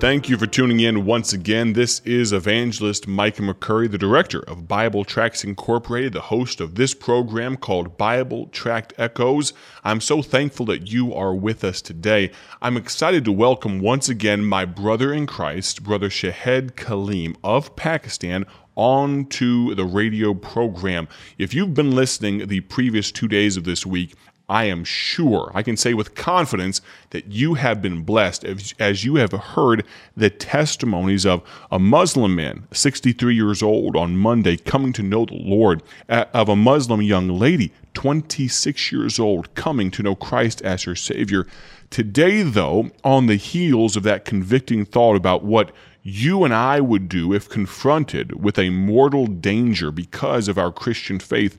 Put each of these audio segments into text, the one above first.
Thank you for tuning in once again. This is evangelist Micah McCurry, the director of Bible Tracts Incorporated, the host of this program called Bible Tract Echoes. I'm so thankful that you are with us today. I'm excited to welcome once again my brother in Christ, Brother Shahid Kaleem of Pakistan, on to the radio program. If you've been listening the previous two days of this week, I am sure, I can say with confidence, that you have been blessed as, as, you have heard the testimonies of a Muslim man, 63 years old, on Monday, coming to know the Lord, of a Muslim young lady, 26 years old, coming to know Christ as her Savior. Today, though, on the heels of that convicting thought about what you and I would do if confronted with a mortal danger because of our Christian faith,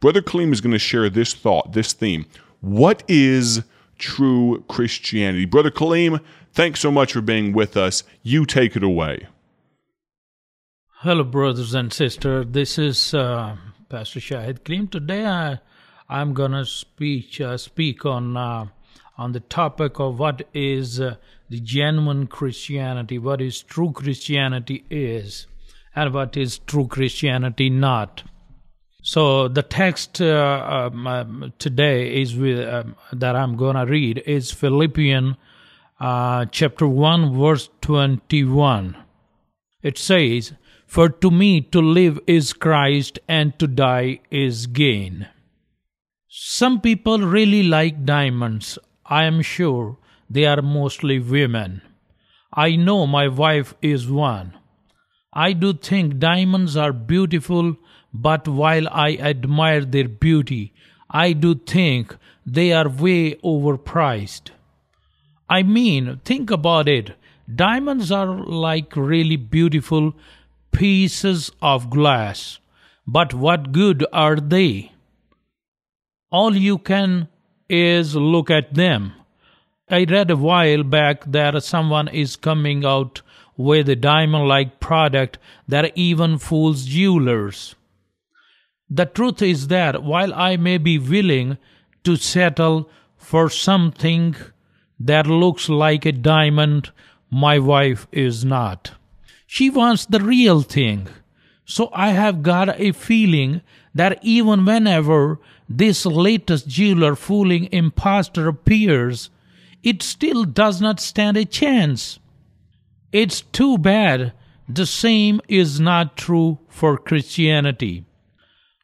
Brother Kaleem is going to share this thought, this theme. What is true Christianity? Brother Kaleem, thanks so much for being with us. You take it away. Hello, brothers and sisters. This is uh, Pastor Shahid Kaleem. Today, I, I'm going to speak uh, speak on uh, on the topic of what is uh, the genuine Christianity, what is true Christianity is, and what is true Christianity not. So the text uh, um, uh, today is with, um, that I'm going to read is Philippians uh, chapter 1 verse 21. It says, "For to me to live is Christ and to die is gain." Some people really like diamonds. I am sure they are mostly women. I know my wife is one. I do think diamonds are beautiful but while I admire their beauty, I do think they are way overpriced. I mean, think about it. Diamonds are like really beautiful pieces of glass. But what good are they? All you can is look at them. I read a while back that someone is coming out with a diamond like product that even fools jewelers. The truth is that while I may be willing to settle for something that looks like a diamond, my wife is not. She wants the real thing. So I have got a feeling that even whenever this latest jeweler fooling impostor appears, it still does not stand a chance. It's too bad the same is not true for Christianity.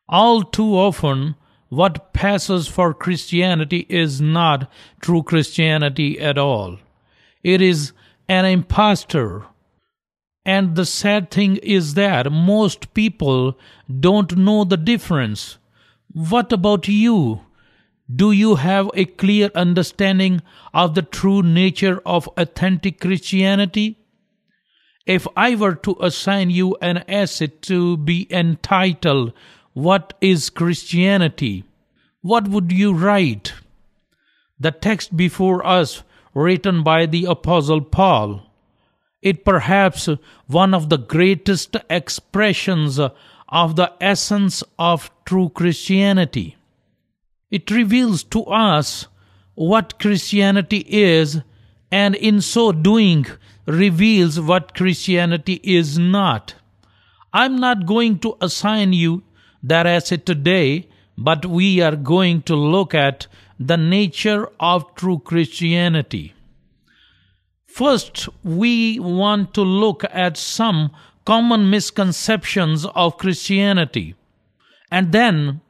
All too often, what passes for Christianity is not true Christianity at all. It is an impostor. And the sad thing is that most people don't know the difference. What about you? Do you have a clear understanding of the true nature of authentic Christianity? If I were to assign you an essay to be entitled what is Christianity? What would you write? The text before us, written by the Apostle Paul, it perhaps one of the greatest expressions of the essence of true Christianity. It reveals to us what Christianity is, and in so doing, reveals what Christianity is not. I'm not going to assign you that as it today, but we are going to look at the nature of true Christianity. First, we want to look at some common misconceptions of Christianity. And then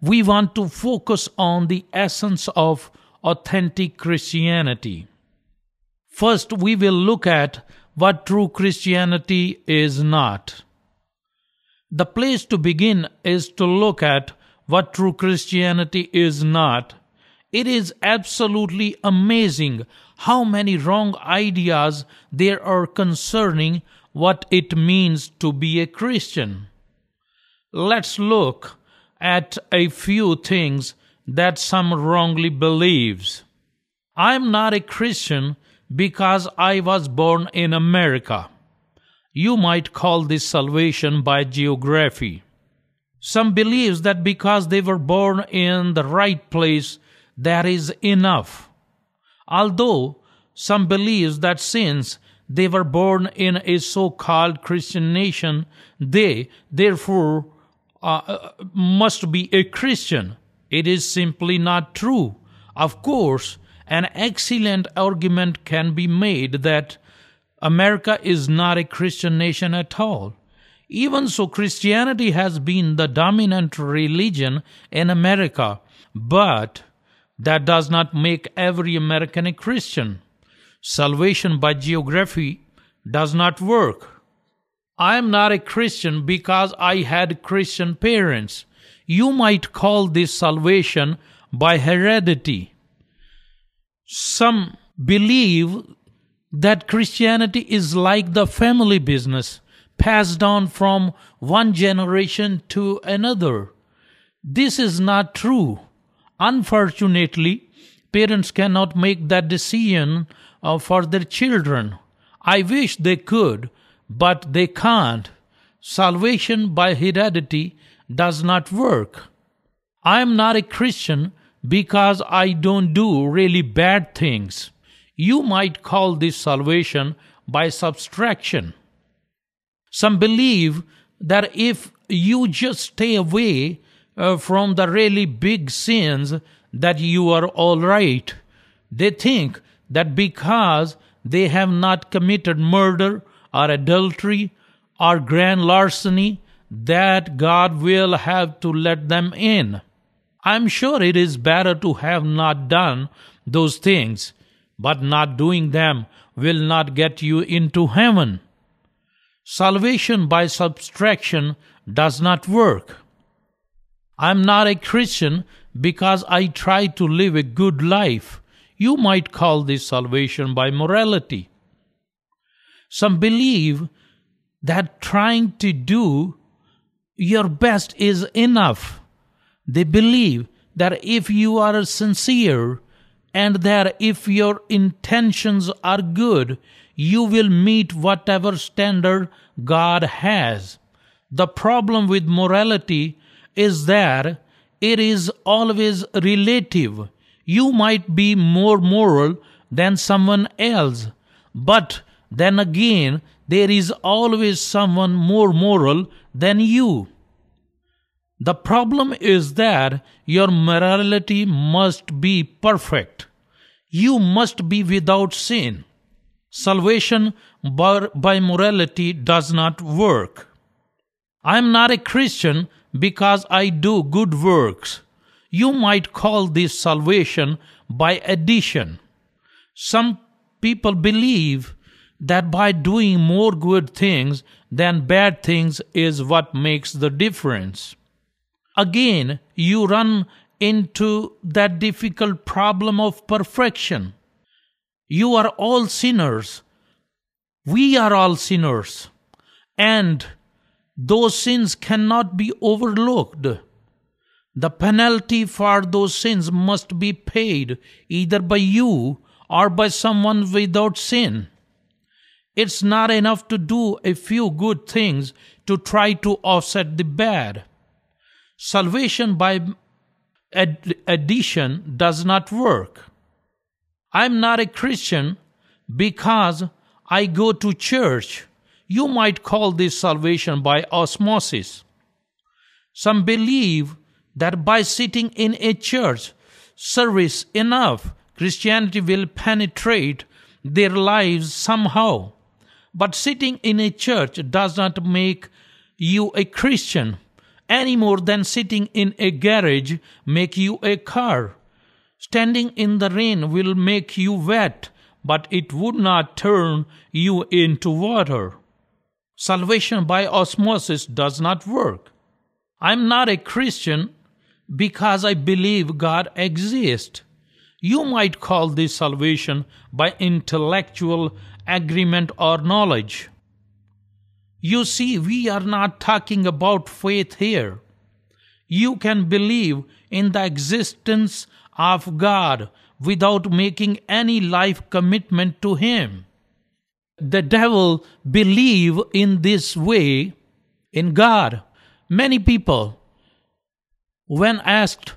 we want to focus on the essence of authentic Christianity. First, we will look at what true Christianity is not. The place to begin is to look at what true Christianity is not. It is absolutely amazing how many wrong ideas there are concerning what it means to be a Christian. Let's look at a few things that some wrongly believes. I'm not a Christian because I was born in America. You might call this salvation by geography. Some believes that because they were born in the right place, that is enough. Although some believes that since they were born in a so called Christian nation, they, therefore, uh, uh, must be a Christian. It is simply not true. Of course, an excellent argument can be made that America is not a Christian nation at all. Even so, Christianity has been the dominant religion in America, but that does not make every American a Christian. Salvation by geography does not work. I am not a Christian because I had Christian parents. You might call this salvation by heredity. Some believe that Christianity is like the family business passed on from one generation to another. This is not true. Unfortunately, parents cannot make that decision uh, for their children. I wish they could, but they can't. Salvation by heredity does not work. I am not a Christian because I don't do really bad things. You might call this salvation by subtraction. Some believe that if you just stay away uh, from the really big sins, that you are all right. They think that because they have not committed murder or adultery or grand larceny, that God will have to let them in. I'm sure it is better to have not done those things but not doing them will not get you into heaven. Salvation by subtraction does not work. I'm not a Christian because I try to live a good life. You might call this salvation by morality. Some believe that trying to do your best is enough. They believe that if you are sincere and that if your intentions are good, you will meet whatever standard God has. The problem with morality is that it is always relative. You might be more moral than someone else, but then again, there is always someone more moral than you. The problem is that your morality must be perfect. You must be without sin. Salvation by morality does not work. I am not a Christian because I do good works. You might call this salvation by addition. Some people believe that by doing more good things than bad things is what makes the difference again you run into that difficult problem of perfection. You are all sinners. We are all sinners. And those sins cannot be overlooked. The penalty for those sins must be paid either by you or by someone without sin. It's not enough to do a few good things to try to offset the bad. Salvation by ad- addition does not work. I'm not a Christian because I go to church. You might call this salvation by osmosis. Some believe that by sitting in a church service enough, Christianity will penetrate their lives somehow. But sitting in a church does not make you a Christian any more than sitting in a garage make you a car. Standing in the rain will make you wet, but it would not turn you into water. Salvation by osmosis does not work. I'm not a Christian because I believe God exists. You might call this salvation by intellectual agreement or knowledge. You see, we are not talking about faith here. You can believe in the existence of God without making any life commitment to Him. The devil believe in this way in God. Many people, when asked,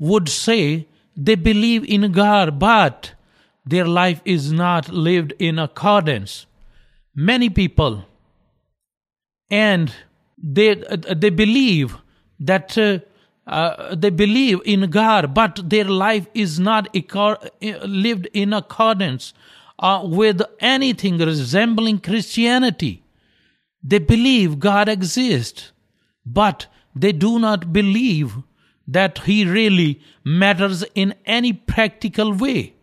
would say they believe in God, but their life is not lived in accordance. many people and they they believe that uh, uh, they believe in God, but their life is not lived in accordance uh, with anything resembling Christianity. They believe God exists, but they do not believe that He really matters in any practical way.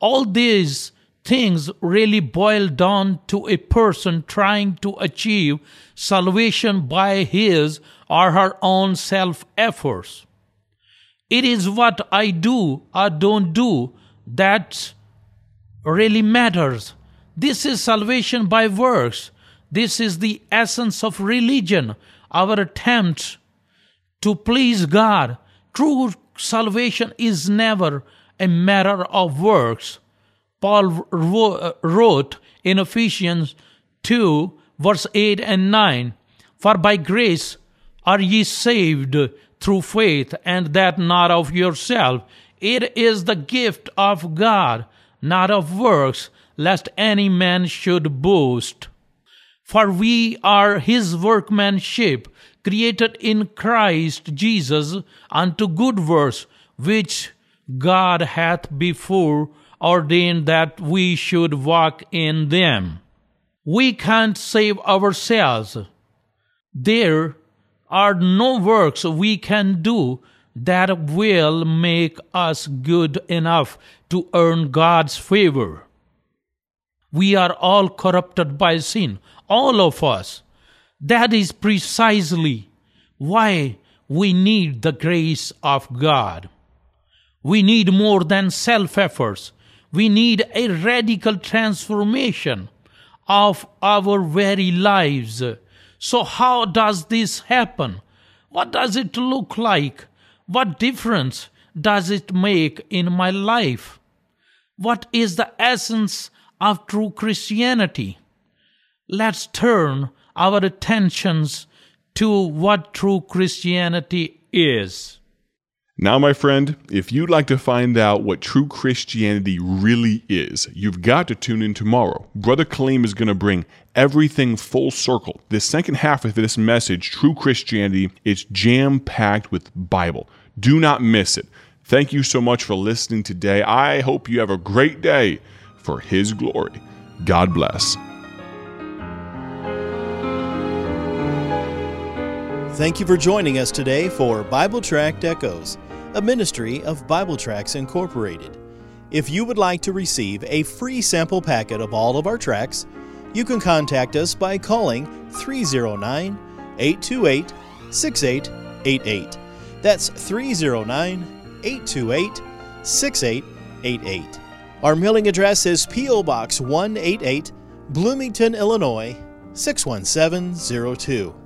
All these things really boil down to a person trying to achieve salvation by his or her own self efforts. It is what I do or don't do that really matters. This is salvation by works. This is the essence of religion, our attempt to please God. True salvation is never a matter of works Paul uh, wrote in Ephesians 2, verse 8 and 9 For by grace are ye saved through faith, and that not of yourself. It is the gift of God, not of works, lest any man should boast. For we are his workmanship, created in Christ Jesus unto good works, which God hath before ordained that we should walk in them. We can't save ourselves. There are no works we can do that will make us good enough to earn God's favor. We are all corrupted by sin, all of us. That is precisely why we need the grace of God. We need more than self efforts. We need a radical transformation of our very lives. So, how does this happen? What does it look like? What difference does it make in my life? What is the essence of true Christianity? Let's turn our attentions to what true Christianity is. Now, my friend, if you'd like to find out what true Christianity really is, you've got to tune in tomorrow. Brother Kaleem is going to bring everything full circle. The second half of this message, True Christianity, is jam packed with Bible. Do not miss it. Thank you so much for listening today. I hope you have a great day for His glory. God bless. Thank you for joining us today for Bible Tract Echoes a ministry of Bible Tracts Incorporated. If you would like to receive a free sample packet of all of our tracts, you can contact us by calling 309 828 6888. That's 309 828 6888. Our mailing address is P.O. Box 188, Bloomington, Illinois 61702.